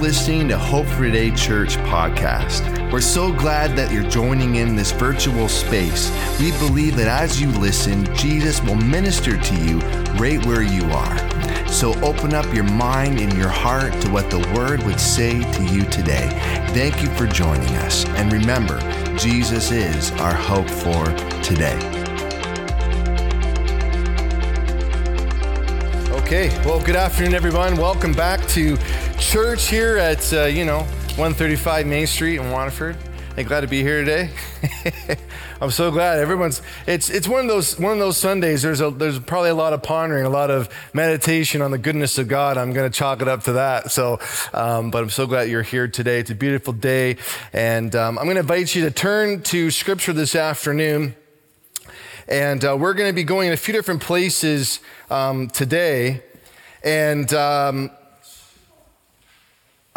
listening to Hope for Today Church podcast. We're so glad that you're joining in this virtual space. We believe that as you listen, Jesus will minister to you right where you are. So open up your mind and your heart to what the Word would say to you today. Thank you for joining us. And remember, Jesus is our hope for today. Okay, well, good afternoon, everyone. Welcome back to church here at, uh, you know, 135 Main Street in Waterford. Hey, glad to be here today. I'm so glad everyone's. It's it's one of those one of those Sundays. There's a there's probably a lot of pondering, a lot of meditation on the goodness of God. I'm going to chalk it up to that. So, um, but I'm so glad you're here today. It's a beautiful day, and um, I'm going to invite you to turn to Scripture this afternoon. And uh, we're going to be going in a few different places um, today. And um,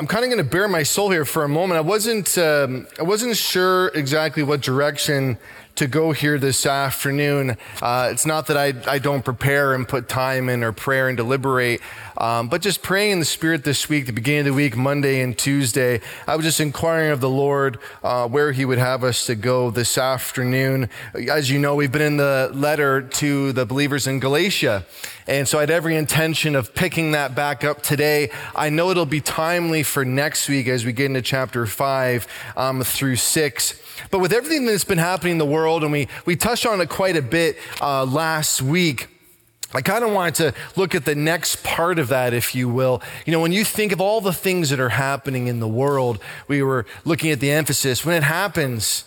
I'm kind of going to bare my soul here for a moment. I wasn't, um, I wasn't sure exactly what direction to go here this afternoon. Uh, it's not that I, I don't prepare and put time in or prayer and deliberate, um, but just praying in the Spirit this week, the beginning of the week, Monday and Tuesday. I was just inquiring of the Lord uh, where He would have us to go this afternoon. As you know, we've been in the letter to the believers in Galatia. And so I had every intention of picking that back up today. I know it'll be timely for next week as we get into chapter five um, through six. But with everything that's been happening in the world, and we, we touched on it quite a bit uh, last week, I kind of wanted to look at the next part of that, if you will. You know, when you think of all the things that are happening in the world, we were looking at the emphasis. When it happens,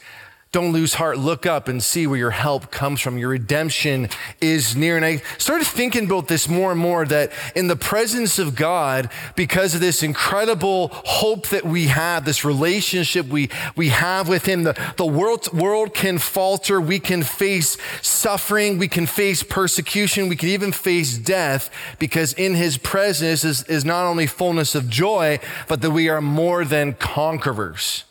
don't lose heart. Look up and see where your help comes from. Your redemption is near. And I started thinking about this more and more that in the presence of God, because of this incredible hope that we have, this relationship we, we have with Him, the, the world, world can falter. We can face suffering. We can face persecution. We can even face death because in His presence is, is not only fullness of joy, but that we are more than conquerors.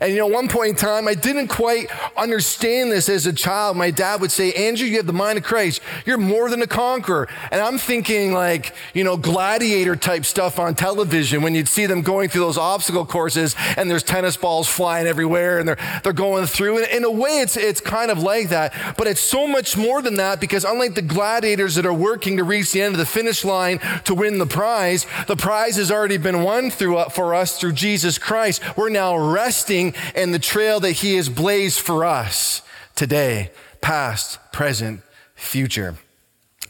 And you know, one point in time, I didn't quite understand this as a child. My dad would say, Andrew, you have the mind of Christ. You're more than a conqueror. And I'm thinking like, you know, gladiator type stuff on television when you'd see them going through those obstacle courses and there's tennis balls flying everywhere and they're, they're going through. And in a way, it's, it's kind of like that. But it's so much more than that because unlike the gladiators that are working to reach the end of the finish line to win the prize, the prize has already been won through, uh, for us through Jesus Christ. We're now resting and the trail that He has blazed for us today, past, present, future.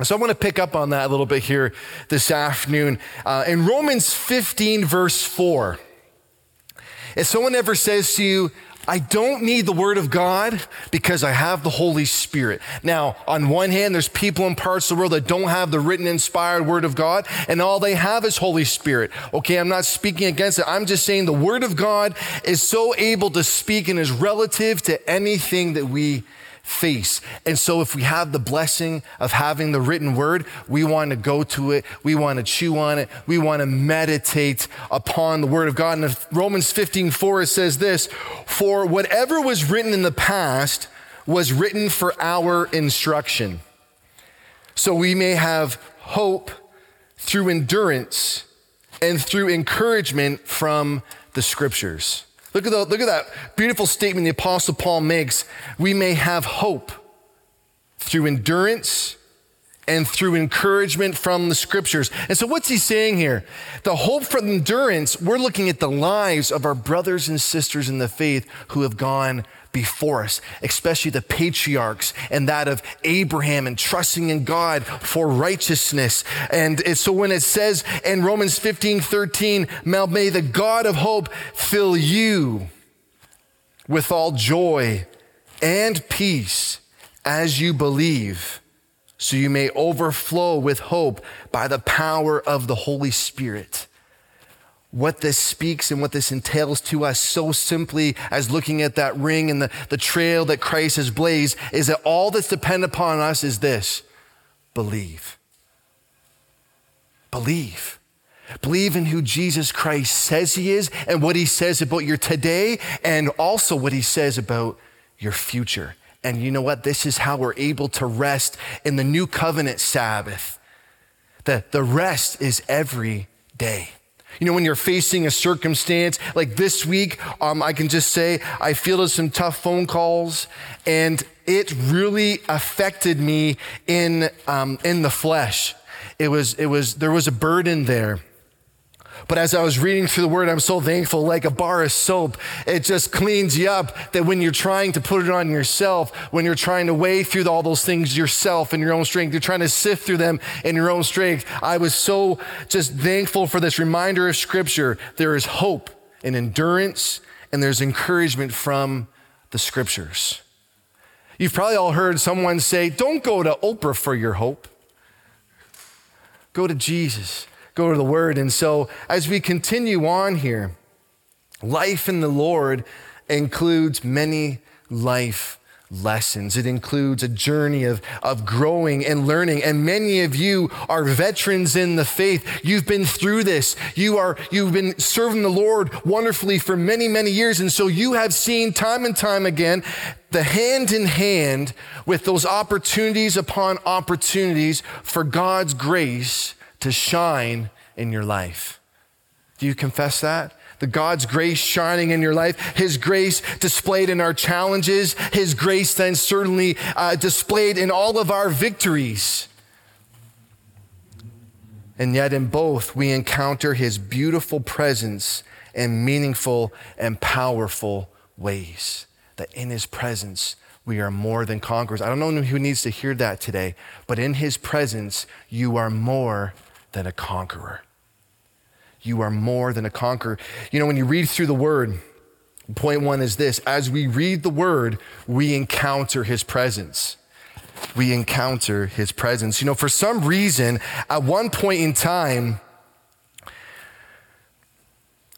So I want to pick up on that a little bit here this afternoon. Uh, in Romans 15, verse 4, if someone ever says to you, I don't need the Word of God because I have the Holy Spirit. Now, on one hand, there's people in parts of the world that don't have the written, inspired Word of God, and all they have is Holy Spirit. Okay, I'm not speaking against it. I'm just saying the Word of God is so able to speak and is relative to anything that we face. And so, if we have the blessing of having the written word, we want to go to it, we want to chew on it, we want to meditate upon the word of God. And Romans 15 4, it says this For whatever was written in the past was written for our instruction, so we may have hope through endurance and through encouragement from the scriptures. Look at, the, look at that beautiful statement the Apostle Paul makes. We may have hope through endurance and through encouragement from the scriptures. And so, what's he saying here? The hope from endurance, we're looking at the lives of our brothers and sisters in the faith who have gone before us, especially the patriarchs and that of Abraham and trusting in God for righteousness. And so when it says in Romans 15 13, may the God of hope fill you with all joy and peace as you believe, so you may overflow with hope by the power of the Holy Spirit what this speaks and what this entails to us so simply as looking at that ring and the, the trail that Christ has blazed is that all that's dependent upon us is this believe. Believe. Believe in who Jesus Christ says he is and what he says about your today and also what he says about your future. And you know what? This is how we're able to rest in the new covenant Sabbath. The, the rest is every day. You know, when you're facing a circumstance like this week, um, I can just say I fielded some tough phone calls, and it really affected me in um, in the flesh. It was it was there was a burden there. But as I was reading through the word, I'm so thankful, like a bar of soap, it just cleans you up. That when you're trying to put it on yourself, when you're trying to weigh through all those things yourself in your own strength, you're trying to sift through them in your own strength. I was so just thankful for this reminder of scripture. There is hope and endurance, and there's encouragement from the scriptures. You've probably all heard someone say, Don't go to Oprah for your hope, go to Jesus go to the word. And so as we continue on here, life in the Lord includes many life lessons. It includes a journey of, of growing and learning. And many of you are veterans in the faith. You've been through this. You are, you've been serving the Lord wonderfully for many, many years. And so you have seen time and time again the hand in hand with those opportunities upon opportunities for God's grace to shine in your life. Do you confess that? The God's grace shining in your life, His grace displayed in our challenges, His grace then certainly uh, displayed in all of our victories. And yet, in both, we encounter His beautiful presence in meaningful and powerful ways. That in His presence, we are more than conquerors. I don't know who needs to hear that today, but in His presence, you are more than a conqueror. You are more than a conqueror. You know, when you read through the word, point one is this as we read the word, we encounter his presence. We encounter his presence. You know, for some reason, at one point in time,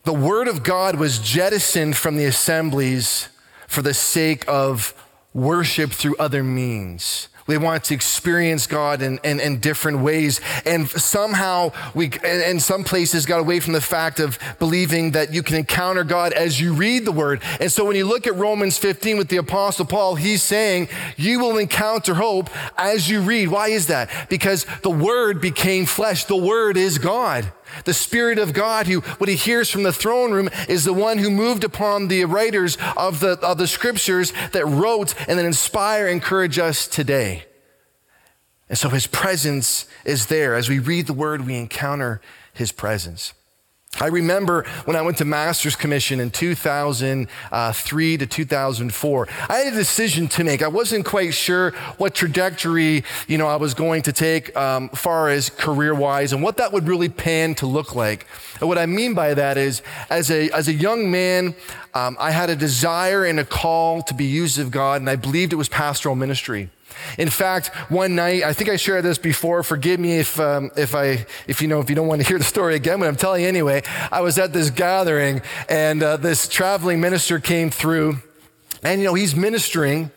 the word of God was jettisoned from the assemblies for the sake of worship through other means. They want to experience God in, in, in different ways. And somehow we, in some places, got away from the fact of believing that you can encounter God as you read the word. And so when you look at Romans 15 with the Apostle Paul, he's saying you will encounter hope as you read. Why is that? Because the word became flesh. The word is God. The Spirit of God, who what he hears from the throne room, is the one who moved upon the writers of the, of the scriptures that wrote and that inspire, encourage us today. And so his presence is there. As we read the word, we encounter his presence. I remember when I went to Master's Commission in 2003 to 2004, I had a decision to make. I wasn't quite sure what trajectory, you know, I was going to take um, far as career-wise and what that would really pan to look like. And what I mean by that is, as a, as a young man, um, I had a desire and a call to be used of God, and I believed it was pastoral ministry. In fact, one night, I think I shared this before. Forgive me if, um, if I, if you know, if you don't want to hear the story again, but I'm telling you anyway. I was at this gathering and uh, this traveling minister came through and, you know, he's ministering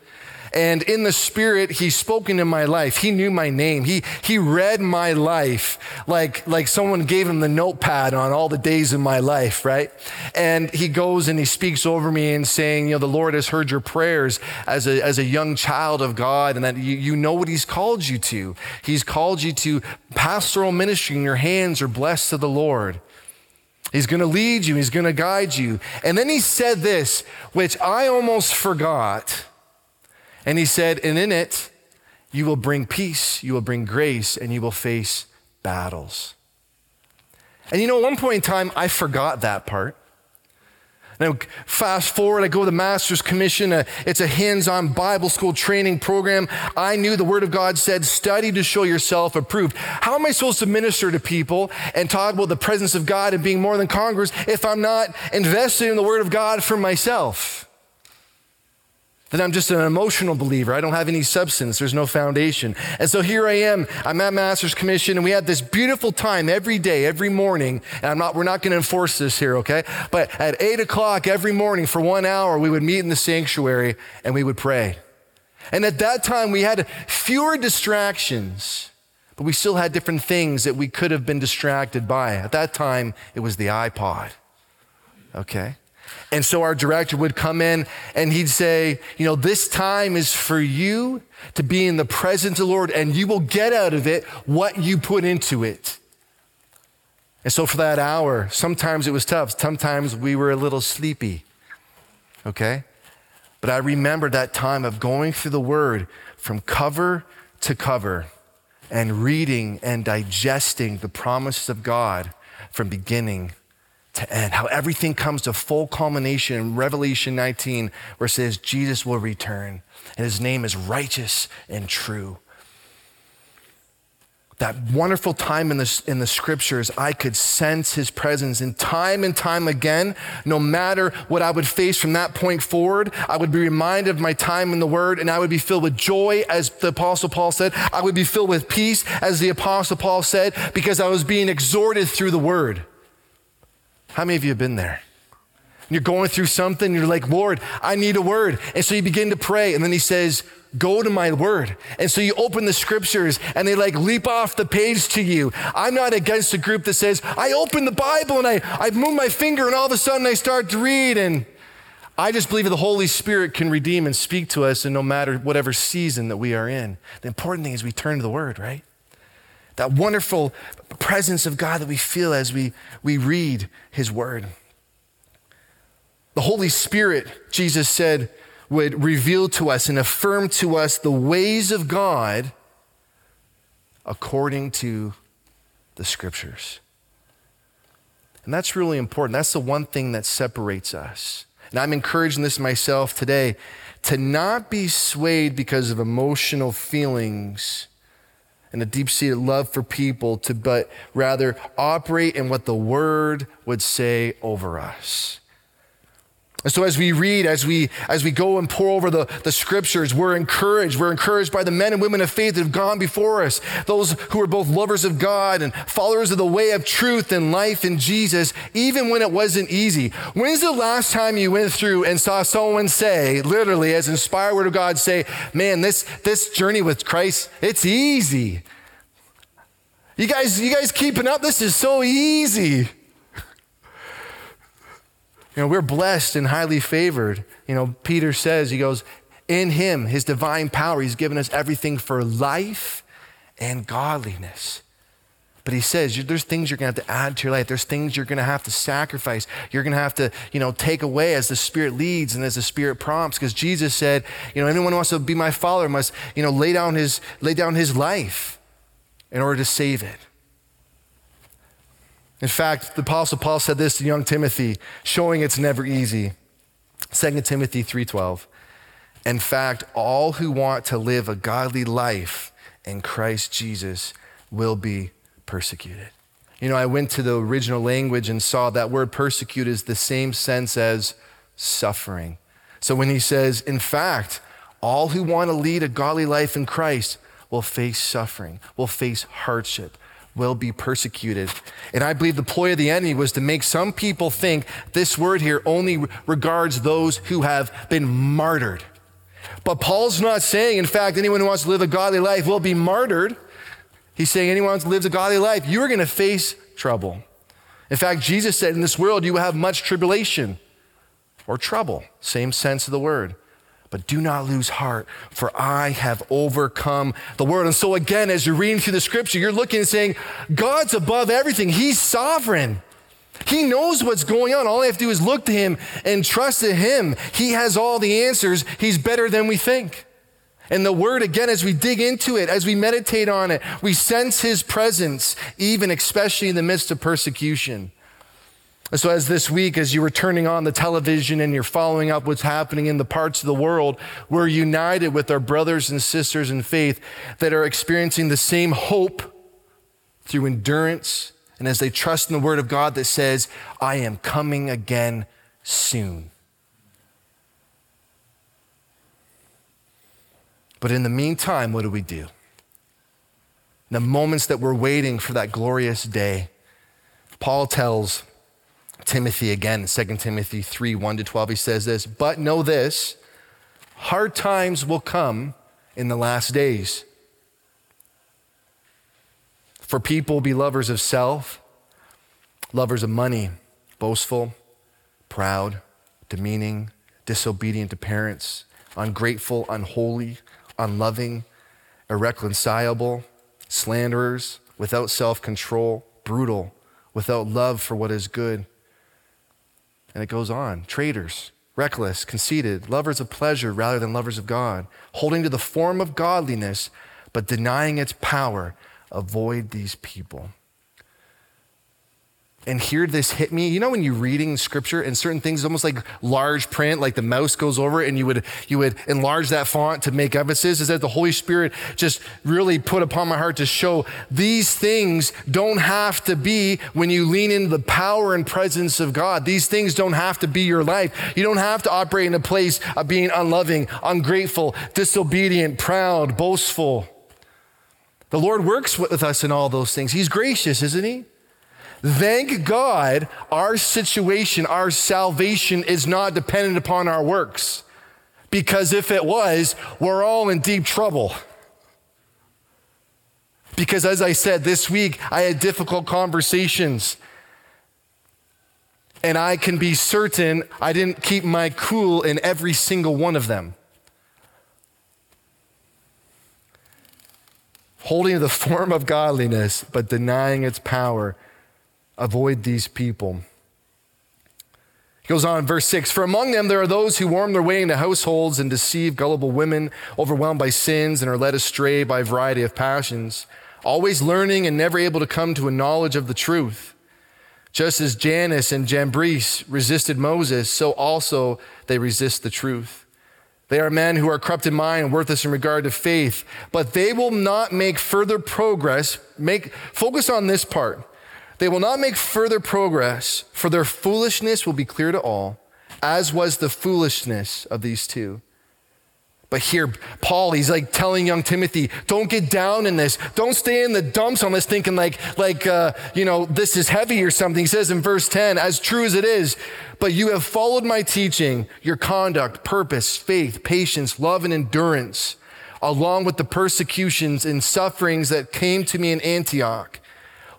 and in the spirit, he's spoken in my life. He knew my name. He, he read my life like, like someone gave him the notepad on all the days of my life, right? And he goes and he speaks over me and saying, you know, the Lord has heard your prayers as a, as a young child of God and that you, you know what he's called you to. He's called you to pastoral ministry and your hands are blessed to the Lord. He's going to lead you. He's going to guide you. And then he said this, which I almost forgot. And he said, And in it, you will bring peace, you will bring grace, and you will face battles. And you know, at one point in time, I forgot that part. Now, fast forward, I go to the Master's Commission. It's a hands on Bible school training program. I knew the Word of God said, study to show yourself approved. How am I supposed to minister to people and talk about the presence of God and being more than conquerors if I'm not invested in the Word of God for myself? That I'm just an emotional believer. I don't have any substance. There's no foundation. And so here I am. I'm at Master's Commission, and we had this beautiful time every day, every morning. And I'm not, we're not going to enforce this here, okay? But at eight o'clock every morning for one hour, we would meet in the sanctuary and we would pray. And at that time, we had fewer distractions, but we still had different things that we could have been distracted by. At that time, it was the iPod, okay? And so our director would come in and he'd say, You know, this time is for you to be in the presence of the Lord, and you will get out of it what you put into it. And so for that hour, sometimes it was tough. Sometimes we were a little sleepy. Okay? But I remember that time of going through the word from cover to cover and reading and digesting the promises of God from beginning to end. How everything comes to full culmination in Revelation 19, where it says Jesus will return and his name is righteous and true that wonderful time in the, in the scriptures, I could sense his presence. And time and time again, no matter what I would face from that point forward, I would be reminded of my time in the word and I would be filled with joy, as the apostle Paul said. I would be filled with peace, as the apostle Paul said, because I was being exhorted through the word. How many of you have been there? You're going through something, you're like, Lord, I need a word. And so you begin to pray, and then he says, go to my word. And so you open the scriptures and they like leap off the page to you. I'm not against a group that says, I open the Bible and I, I move my finger and all of a sudden I start to read. And I just believe the Holy Spirit can redeem and speak to us in no matter whatever season that we are in. The important thing is we turn to the word, right? That wonderful presence of God that we feel as we, we read his word. The Holy Spirit, Jesus said, would reveal to us and affirm to us the ways of God according to the scriptures. And that's really important. That's the one thing that separates us. And I'm encouraging this myself today to not be swayed because of emotional feelings and a deep seated love for people, to, but rather operate in what the word would say over us. And so as we read, as we as we go and pore over the, the scriptures, we're encouraged. We're encouraged by the men and women of faith that have gone before us, those who are both lovers of God and followers of the way of truth and life in Jesus, even when it wasn't easy. When's the last time you went through and saw someone say, literally, as inspired word of God, say, man, this this journey with Christ, it's easy. You guys, you guys keeping up? This is so easy. Know, we're blessed and highly favored. You know, Peter says, he goes, in him, his divine power, he's given us everything for life and godliness. But he says, there's things you're going to have to add to your life. There's things you're going to have to sacrifice. You're going to have to, you know, take away as the Spirit leads and as the Spirit prompts. Because Jesus said, you know, anyone who wants to be my follower must, you know, lay down his, lay down his life in order to save it. In fact, the apostle Paul said this to young Timothy, showing it's never easy. 2 Timothy 3:12. In fact, all who want to live a godly life in Christ Jesus will be persecuted. You know, I went to the original language and saw that word persecute is the same sense as suffering. So when he says, in fact, all who want to lead a godly life in Christ will face suffering, will face hardship, will be persecuted. And I believe the ploy of the enemy was to make some people think this word here only regards those who have been martyred. But Paul's not saying, in fact, anyone who wants to live a godly life will be martyred. He's saying anyone who lives a godly life, you're going to face trouble. In fact, Jesus said, in this world you will have much tribulation or trouble, same sense of the word. But do not lose heart, for I have overcome the world. And so, again, as you're reading through the scripture, you're looking and saying, God's above everything. He's sovereign. He knows what's going on. All I have to do is look to Him and trust in Him. He has all the answers. He's better than we think. And the word, again, as we dig into it, as we meditate on it, we sense His presence, even especially in the midst of persecution. So, as this week, as you were turning on the television and you're following up what's happening in the parts of the world, we're united with our brothers and sisters in faith that are experiencing the same hope through endurance and as they trust in the word of God that says, I am coming again soon. But in the meantime, what do we do? In the moments that we're waiting for that glorious day, Paul tells Timothy again, 2 Timothy 3 1 to 12, he says this, but know this hard times will come in the last days. For people will be lovers of self, lovers of money, boastful, proud, demeaning, disobedient to parents, ungrateful, unholy, unloving, irreconcilable, slanderers, without self control, brutal without love for what is good. And it goes on traitors, reckless, conceited, lovers of pleasure rather than lovers of God, holding to the form of godliness, but denying its power. Avoid these people and here this hit me. You know when you're reading scripture and certain things almost like large print, like the mouse goes over it and you would you would enlarge that font to make emphasis, is that the Holy Spirit just really put upon my heart to show these things don't have to be when you lean into the power and presence of God. These things don't have to be your life. You don't have to operate in a place of being unloving, ungrateful, disobedient, proud, boastful. The Lord works with us in all those things. He's gracious, isn't he? Thank God our situation, our salvation is not dependent upon our works. Because if it was, we're all in deep trouble. Because as I said this week, I had difficult conversations. And I can be certain I didn't keep my cool in every single one of them. Holding the form of godliness, but denying its power avoid these people. He goes on, in verse 6 For among them there are those who worm their way into households and deceive gullible women, overwhelmed by sins and are led astray by a variety of passions, always learning and never able to come to a knowledge of the truth. Just as Jannes and Jambres resisted Moses, so also they resist the truth. They are men who are corrupt in mind, worthless in regard to faith, but they will not make further progress. Make focus on this part. They will not make further progress, for their foolishness will be clear to all, as was the foolishness of these two. But here, Paul, he's like telling young Timothy, don't get down in this. Don't stay in the dumps on this thinking like, like uh, you know, this is heavy or something. He says in verse 10, as true as it is, but you have followed my teaching, your conduct, purpose, faith, patience, love, and endurance, along with the persecutions and sufferings that came to me in Antioch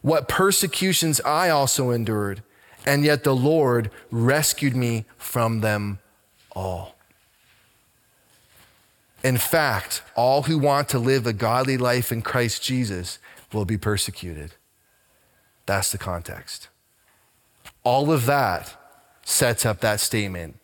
what persecutions I also endured, and yet the Lord rescued me from them all. In fact, all who want to live a godly life in Christ Jesus will be persecuted. That's the context. All of that sets up that statement.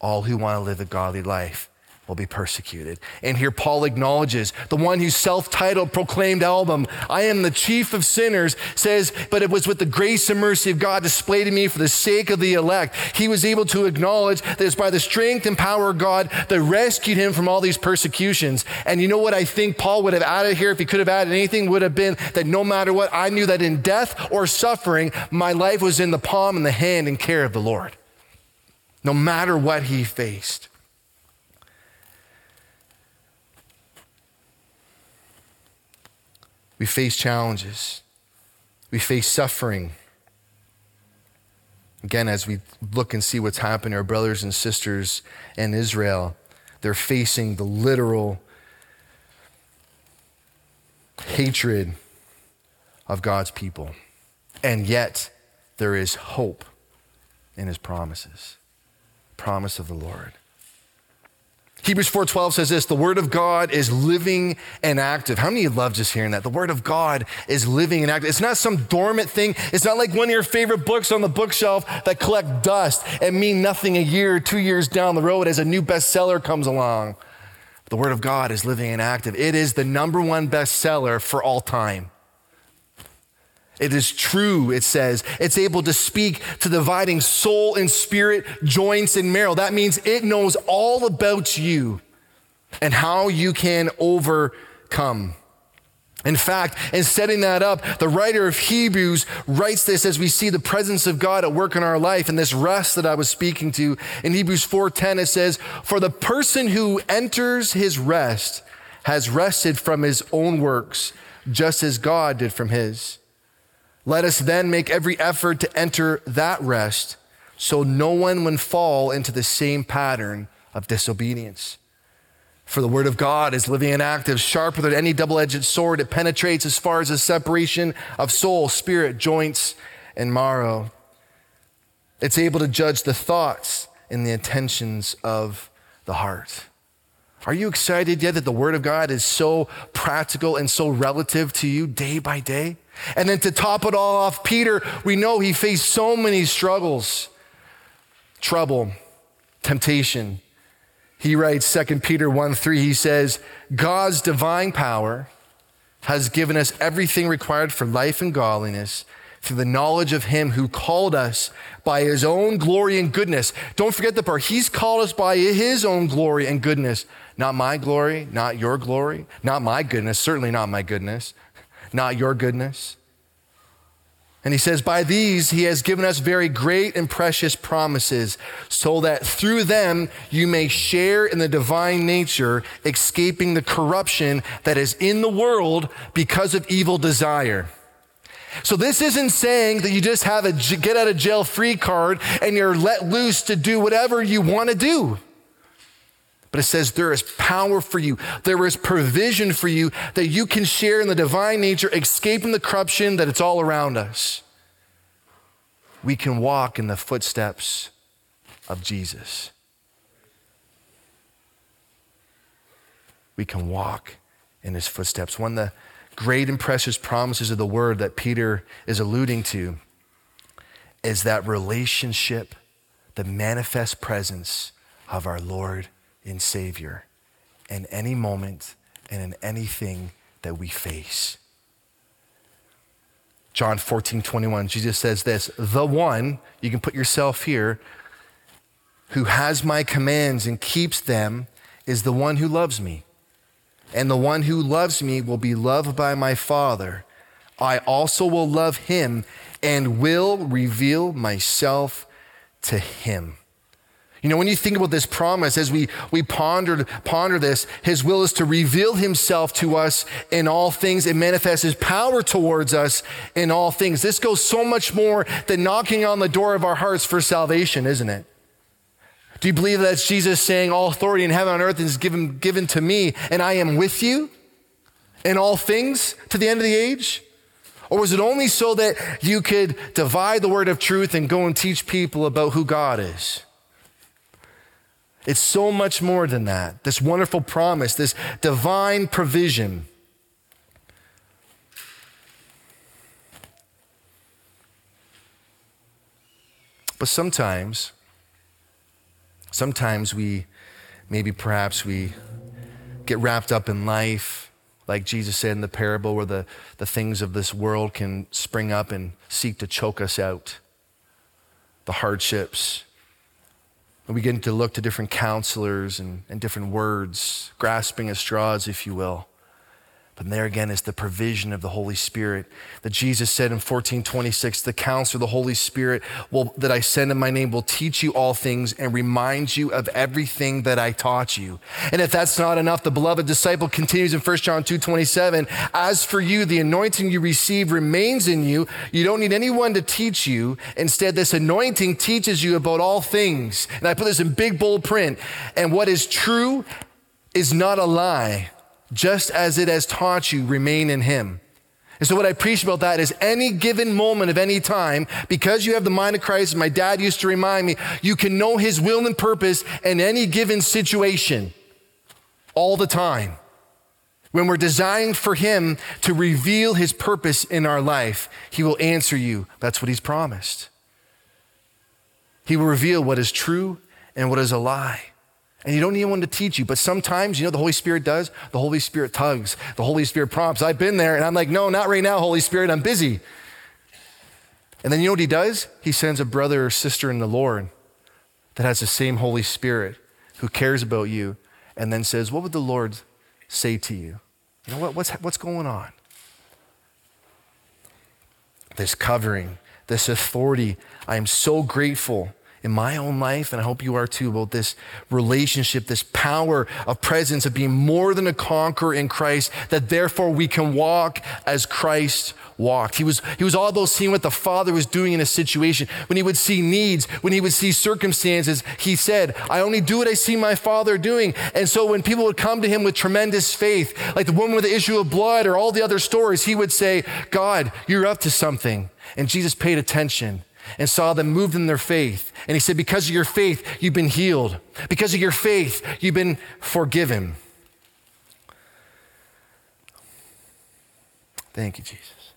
All who want to live a godly life will be persecuted. And here Paul acknowledges the one whose self titled proclaimed album, I am the chief of sinners, says, But it was with the grace and mercy of God displayed to me for the sake of the elect. He was able to acknowledge that it's by the strength and power of God that rescued him from all these persecutions. And you know what I think Paul would have added here, if he could have added anything, would have been that no matter what, I knew that in death or suffering, my life was in the palm and the hand and care of the Lord. No matter what he faced. We face challenges. We face suffering. Again, as we look and see what's happened our brothers and sisters in Israel, they're facing the literal hatred of God's people. And yet, there is hope in his promises. Promise of the Lord. Hebrews 4:12 says this, the word of God is living and active. How many love just hearing that? The word of God is living and active. It's not some dormant thing. It's not like one of your favorite books on the bookshelf that collect dust and mean nothing a year, 2 years down the road as a new bestseller comes along. The word of God is living and active. It is the number one bestseller for all time. It is true, it says. It's able to speak to dividing soul and spirit, joints and marrow. That means it knows all about you and how you can overcome. In fact, in setting that up, the writer of Hebrews writes this as we see the presence of God at work in our life and this rest that I was speaking to. In Hebrews 4:10 it says, "For the person who enters his rest has rested from his own works, just as God did from his." Let us then make every effort to enter that rest so no one will fall into the same pattern of disobedience. For the word of God is living and active, sharper than any double edged sword. It penetrates as far as the separation of soul, spirit, joints, and marrow. It's able to judge the thoughts and the intentions of the heart. Are you excited yet that the word of God is so practical and so relative to you day by day? And then to top it all off, Peter, we know he faced so many struggles, trouble, temptation. He writes 2 Peter 1 3, he says, God's divine power has given us everything required for life and godliness through the knowledge of him who called us by his own glory and goodness. Don't forget the part. He's called us by his own glory and goodness. Not my glory, not your glory, not my goodness, certainly not my goodness, not your goodness. And he says, By these he has given us very great and precious promises, so that through them you may share in the divine nature, escaping the corruption that is in the world because of evil desire. So this isn't saying that you just have a get out of jail free card and you're let loose to do whatever you want to do. But it says there is power for you. There is provision for you that you can share in the divine nature, escaping the corruption that it's all around us. We can walk in the footsteps of Jesus. We can walk in his footsteps. One of the great and precious promises of the word that Peter is alluding to is that relationship, the manifest presence of our Lord and Savior in any moment and in anything that we face. John 14, 21, Jesus says this The one, you can put yourself here, who has my commands and keeps them is the one who loves me. And the one who loves me will be loved by my Father. I also will love him and will reveal myself to him. You know, when you think about this promise, as we, we pondered, ponder this, his will is to reveal himself to us in all things and manifest his power towards us in all things. This goes so much more than knocking on the door of our hearts for salvation, isn't it? Do you believe that's Jesus saying, All authority in heaven and earth is given, given to me, and I am with you in all things to the end of the age? Or was it only so that you could divide the word of truth and go and teach people about who God is? It's so much more than that. This wonderful promise, this divine provision. But sometimes, Sometimes we, maybe perhaps we get wrapped up in life, like Jesus said in the parable, where the, the things of this world can spring up and seek to choke us out. The hardships. And we get to look to different counselors and, and different words, grasping at straws, if you will. But there again is the provision of the Holy Spirit that Jesus said in 1426 the counselor, the Holy Spirit will, that I send in my name will teach you all things and remind you of everything that I taught you. And if that's not enough, the beloved disciple continues in 1 John 2 27. As for you, the anointing you receive remains in you. You don't need anyone to teach you. Instead, this anointing teaches you about all things. And I put this in big bold print. And what is true is not a lie just as it has taught you, remain in him. And so, what I preach about that is any given moment of any time, because you have the mind of Christ, my dad used to remind me, you can know his will and purpose in any given situation all the time. When we're designed for him to reveal his purpose in our life, he will answer you. That's what he's promised. He will reveal what is true and what is a lie. And you don't need anyone to teach you. But sometimes, you know, the Holy Spirit does? The Holy Spirit tugs. The Holy Spirit prompts. I've been there and I'm like, no, not right now, Holy Spirit. I'm busy. And then you know what he does? He sends a brother or sister in the Lord that has the same Holy Spirit who cares about you and then says, What would the Lord say to you? You know what? What's, what's going on? This covering, this authority. I am so grateful in my own life, and I hope you are too, about this relationship, this power of presence of being more than a conqueror in Christ, that therefore we can walk as Christ walked. He was, he was all those seeing what the Father was doing in a situation. When he would see needs, when he would see circumstances, he said, I only do what I see my Father doing. And so when people would come to him with tremendous faith, like the woman with the issue of blood or all the other stories, he would say, God, you're up to something. And Jesus paid attention and saw them moved in their faith. And he said, Because of your faith, you've been healed. Because of your faith, you've been forgiven. Thank you, Jesus.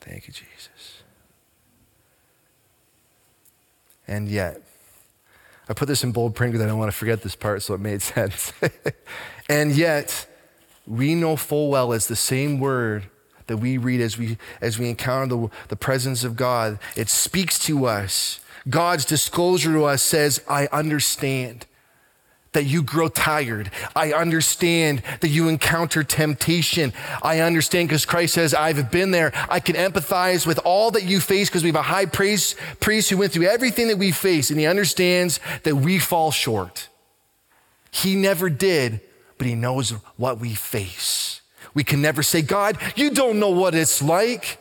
Thank you, Jesus. And yet, I put this in bold print because I don't want to forget this part, so it made sense. and yet, we know full well it's the same word that we read as we as we encounter the, the presence of God. It speaks to us. God's disclosure to us says, I understand that you grow tired. I understand that you encounter temptation. I understand because Christ says, I've been there. I can empathize with all that you face because we have a high priest, priest who went through everything that we face and he understands that we fall short. He never did, but he knows what we face. We can never say, God, you don't know what it's like.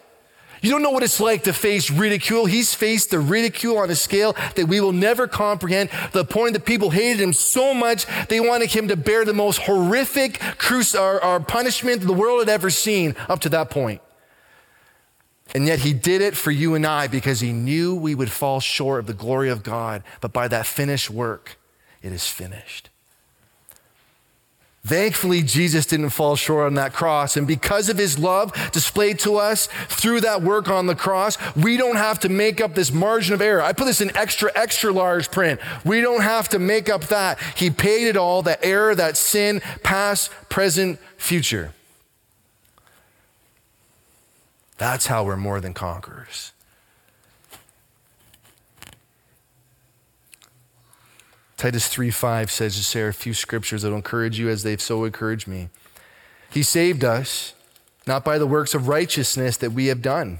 You don't know what it's like to face ridicule. He's faced the ridicule on a scale that we will never comprehend. The point that people hated him so much, they wanted him to bear the most horrific cruci- or, or punishment the world had ever seen up to that point. And yet he did it for you and I because he knew we would fall short of the glory of God. But by that finished work, it is finished. Thankfully, Jesus didn't fall short on that cross. And because of his love displayed to us through that work on the cross, we don't have to make up this margin of error. I put this in extra, extra large print. We don't have to make up that. He paid it all that error, that sin, past, present, future. That's how we're more than conquerors. Titus 3:5 says to share a few scriptures that will encourage you as they've so encouraged me. He saved us not by the works of righteousness that we have done,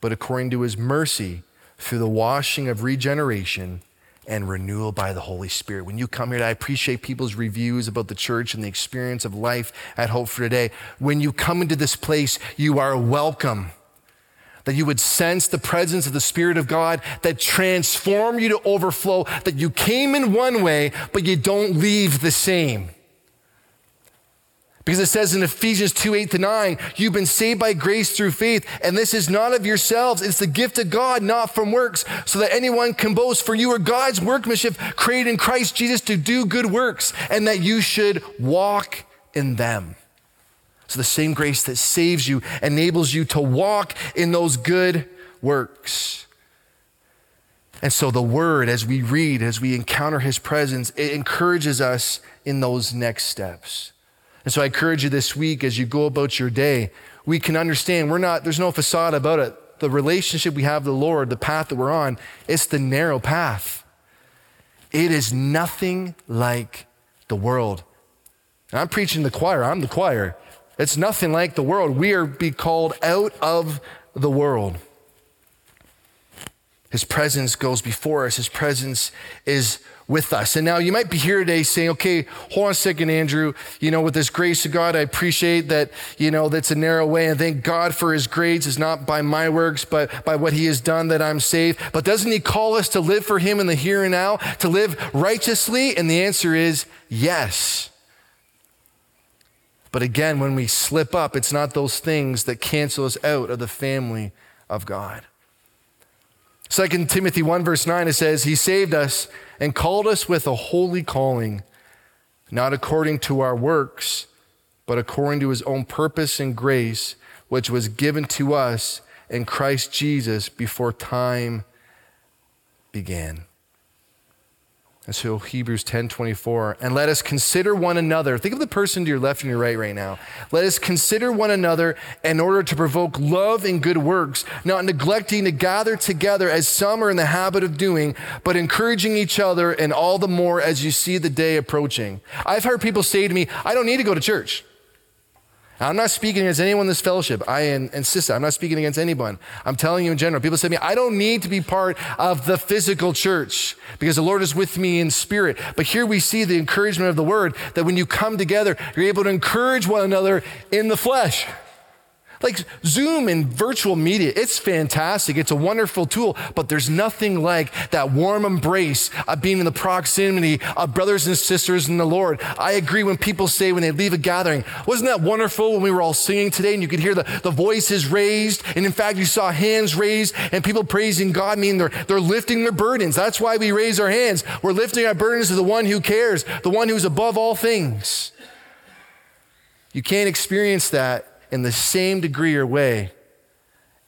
but according to his mercy through the washing of regeneration and renewal by the Holy Spirit. When you come here, I appreciate people's reviews about the church and the experience of life at Hope for Today. When you come into this place, you are welcome that you would sense the presence of the Spirit of God that transform you to overflow, that you came in one way, but you don't leave the same. Because it says in Ephesians 2 8 to 9, you've been saved by grace through faith, and this is not of yourselves. It's the gift of God, not from works, so that anyone can boast. For you are God's workmanship, created in Christ Jesus to do good works, and that you should walk in them. So the same grace that saves you enables you to walk in those good works. And so the word, as we read, as we encounter his presence, it encourages us in those next steps. And so I encourage you this week as you go about your day, we can understand we're not, there's no facade about it. The relationship we have with the Lord, the path that we're on, it's the narrow path. It is nothing like the world. And I'm preaching the choir, I'm the choir. It's nothing like the world. We are be called out of the world. His presence goes before us. His presence is with us. And now you might be here today saying, okay, hold on a second, Andrew. You know, with this grace of God, I appreciate that, you know, that's a narrow way. And thank God for his grace is not by my works, but by what he has done that I'm saved. But doesn't he call us to live for him in the here and now, to live righteously? And the answer is yes. But again, when we slip up, it's not those things that cancel us out of the family of God. 2 Timothy 1, verse 9, it says, He saved us and called us with a holy calling, not according to our works, but according to his own purpose and grace, which was given to us in Christ Jesus before time began. And so Hebrews 10 24. And let us consider one another. Think of the person to your left and your right right now. Let us consider one another in order to provoke love and good works, not neglecting to gather together as some are in the habit of doing, but encouraging each other, and all the more as you see the day approaching. I've heard people say to me, I don't need to go to church. I'm not speaking against anyone in this fellowship. I insist, I'm not speaking against anyone. I'm telling you in general. People say to me, I don't need to be part of the physical church because the Lord is with me in spirit. But here we see the encouragement of the word that when you come together, you're able to encourage one another in the flesh. Like Zoom and virtual media, it's fantastic. It's a wonderful tool, but there's nothing like that warm embrace of being in the proximity of brothers and sisters in the Lord. I agree when people say when they leave a gathering, wasn't that wonderful when we were all singing today and you could hear the, the voices raised? And in fact, you saw hands raised and people praising God, meaning they're, they're lifting their burdens. That's why we raise our hands. We're lifting our burdens to the one who cares, the one who's above all things. You can't experience that in the same degree or way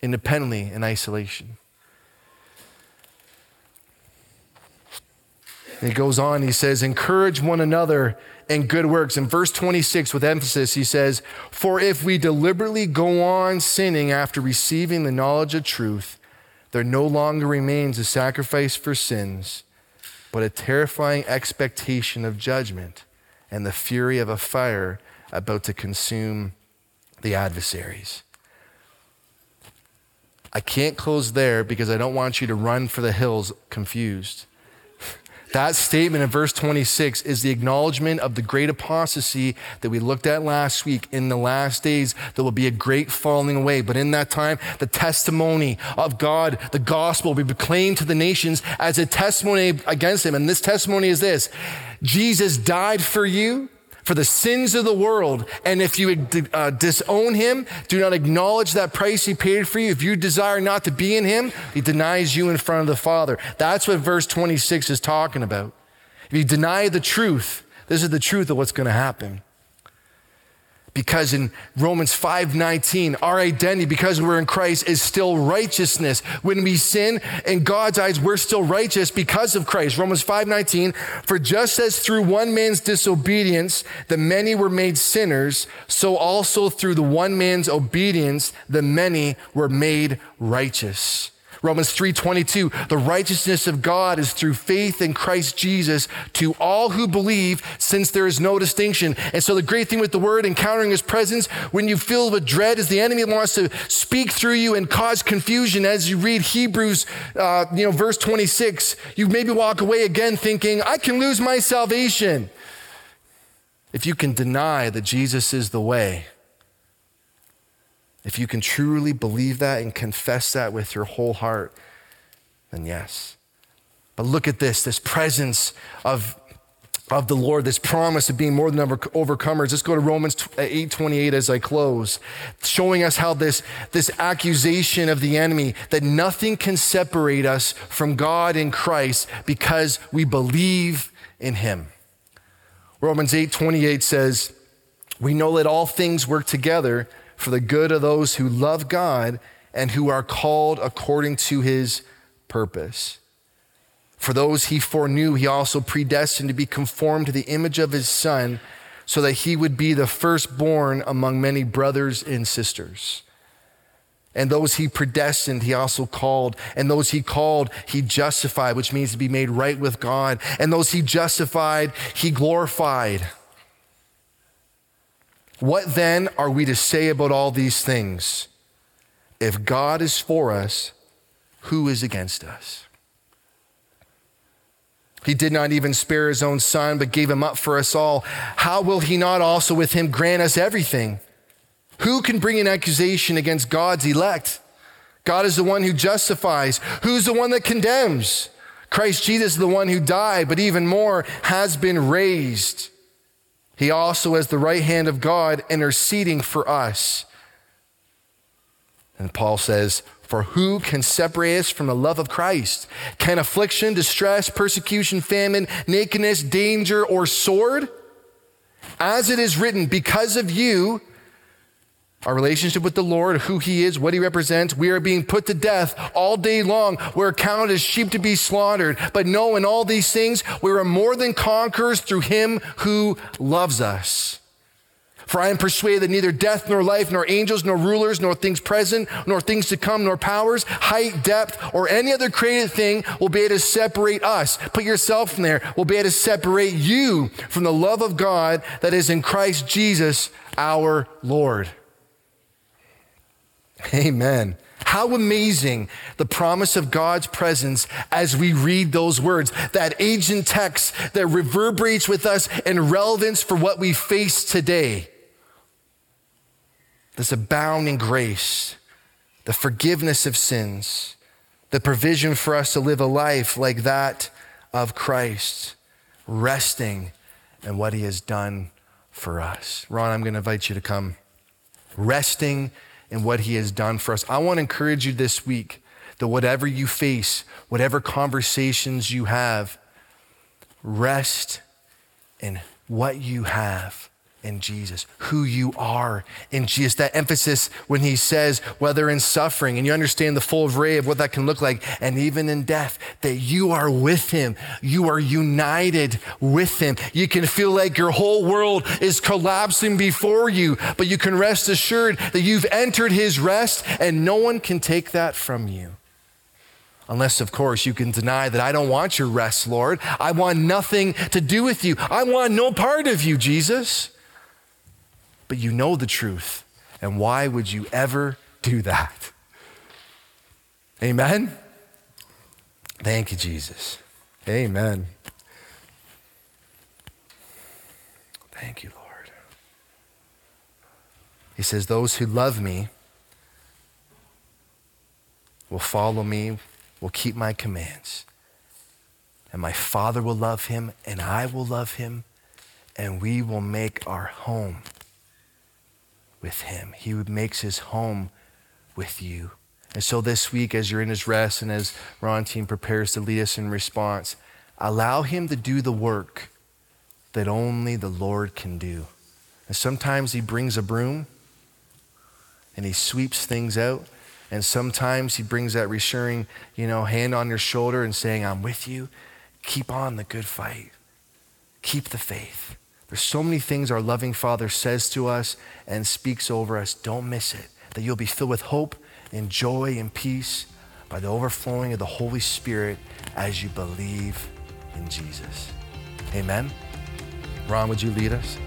independently in isolation. He goes on, he says, encourage one another in good works. In verse 26, with emphasis, he says, For if we deliberately go on sinning after receiving the knowledge of truth, there no longer remains a sacrifice for sins, but a terrifying expectation of judgment and the fury of a fire about to consume the adversaries. I can't close there because I don't want you to run for the hills confused. That statement in verse 26 is the acknowledgement of the great apostasy that we looked at last week. In the last days, there will be a great falling away. But in that time, the testimony of God, the gospel, will be proclaimed to the nations as a testimony against him. And this testimony is this Jesus died for you for the sins of the world. And if you uh, disown him, do not acknowledge that price he paid for you. If you desire not to be in him, he denies you in front of the Father. That's what verse 26 is talking about. If you deny the truth, this is the truth of what's going to happen because in Romans 5:19 our identity because we're in Christ is still righteousness. When we sin in God's eyes we're still righteous because of Christ. Romans 5:19 for just as through one man's disobedience the many were made sinners so also through the one man's obedience the many were made righteous. Romans 3:22 The righteousness of God is through faith in Christ Jesus to all who believe since there is no distinction. And so the great thing with the word encountering his presence when you feel with dread is the enemy wants to speak through you and cause confusion as you read Hebrews uh, you know verse 26 you maybe walk away again thinking I can lose my salvation. If you can deny that Jesus is the way if you can truly believe that and confess that with your whole heart, then yes. But look at this this presence of, of the Lord, this promise of being more than overcomers. Let's go to Romans uh, 8 28 as I close, showing us how this, this accusation of the enemy that nothing can separate us from God in Christ because we believe in him. Romans 8 28 says, We know that all things work together for the good of those who love God and who are called according to his purpose. For those he foreknew, he also predestined to be conformed to the image of his son, so that he would be the firstborn among many brothers and sisters. And those he predestined, he also called. And those he called, he justified, which means to be made right with God. And those he justified, he glorified. What then are we to say about all these things? If God is for us, who is against us? He did not even spare his own son, but gave him up for us all. How will he not also with him grant us everything? Who can bring an accusation against God's elect? God is the one who justifies. Who's the one that condemns? Christ Jesus is the one who died, but even more has been raised he also has the right hand of God interceding for us. And Paul says, For who can separate us from the love of Christ? Can affliction, distress, persecution, famine, nakedness, danger, or sword? As it is written, because of you, our relationship with the Lord, who He is, what He represents. We are being put to death all day long. We're counted as sheep to be slaughtered. But no, in all these things, we are more than conquerors through Him who loves us. For I am persuaded that neither death, nor life, nor angels, nor rulers, nor things present, nor things to come, nor powers, height, depth, or any other created thing will be able to separate us. Put yourself in there. Will be able to separate you from the love of God that is in Christ Jesus our Lord. Amen. How amazing the promise of God's presence as we read those words, that ancient text that reverberates with us in relevance for what we face today. This abounding grace, the forgiveness of sins, the provision for us to live a life like that of Christ, resting in what he has done for us. Ron, I'm going to invite you to come. Resting and what He has done for us. I want to encourage you this week that whatever you face, whatever conversations you have, rest in what you have in Jesus, who you are in Jesus. That emphasis when he says, whether in suffering, and you understand the full array of what that can look like, and even in death, that you are with him. You are united with him. You can feel like your whole world is collapsing before you, but you can rest assured that you've entered his rest, and no one can take that from you. Unless, of course, you can deny that I don't want your rest, Lord. I want nothing to do with you. I want no part of you, Jesus. But you know the truth. And why would you ever do that? Amen? Thank you, Jesus. Amen. Thank you, Lord. He says, Those who love me will follow me will keep my commands. And my Father will love him, and I will love him, and we will make our home with him. He makes his home with you. And so this week, as you're in his rest and as Ron team prepares to lead us in response, allow him to do the work that only the Lord can do. And sometimes he brings a broom and he sweeps things out. And sometimes he brings that reassuring, you know, hand on your shoulder and saying, I'm with you. Keep on the good fight. Keep the faith. There's so many things our loving Father says to us and speaks over us. Don't miss it. That you'll be filled with hope and joy and peace by the overflowing of the Holy Spirit as you believe in Jesus. Amen. Ron, would you lead us?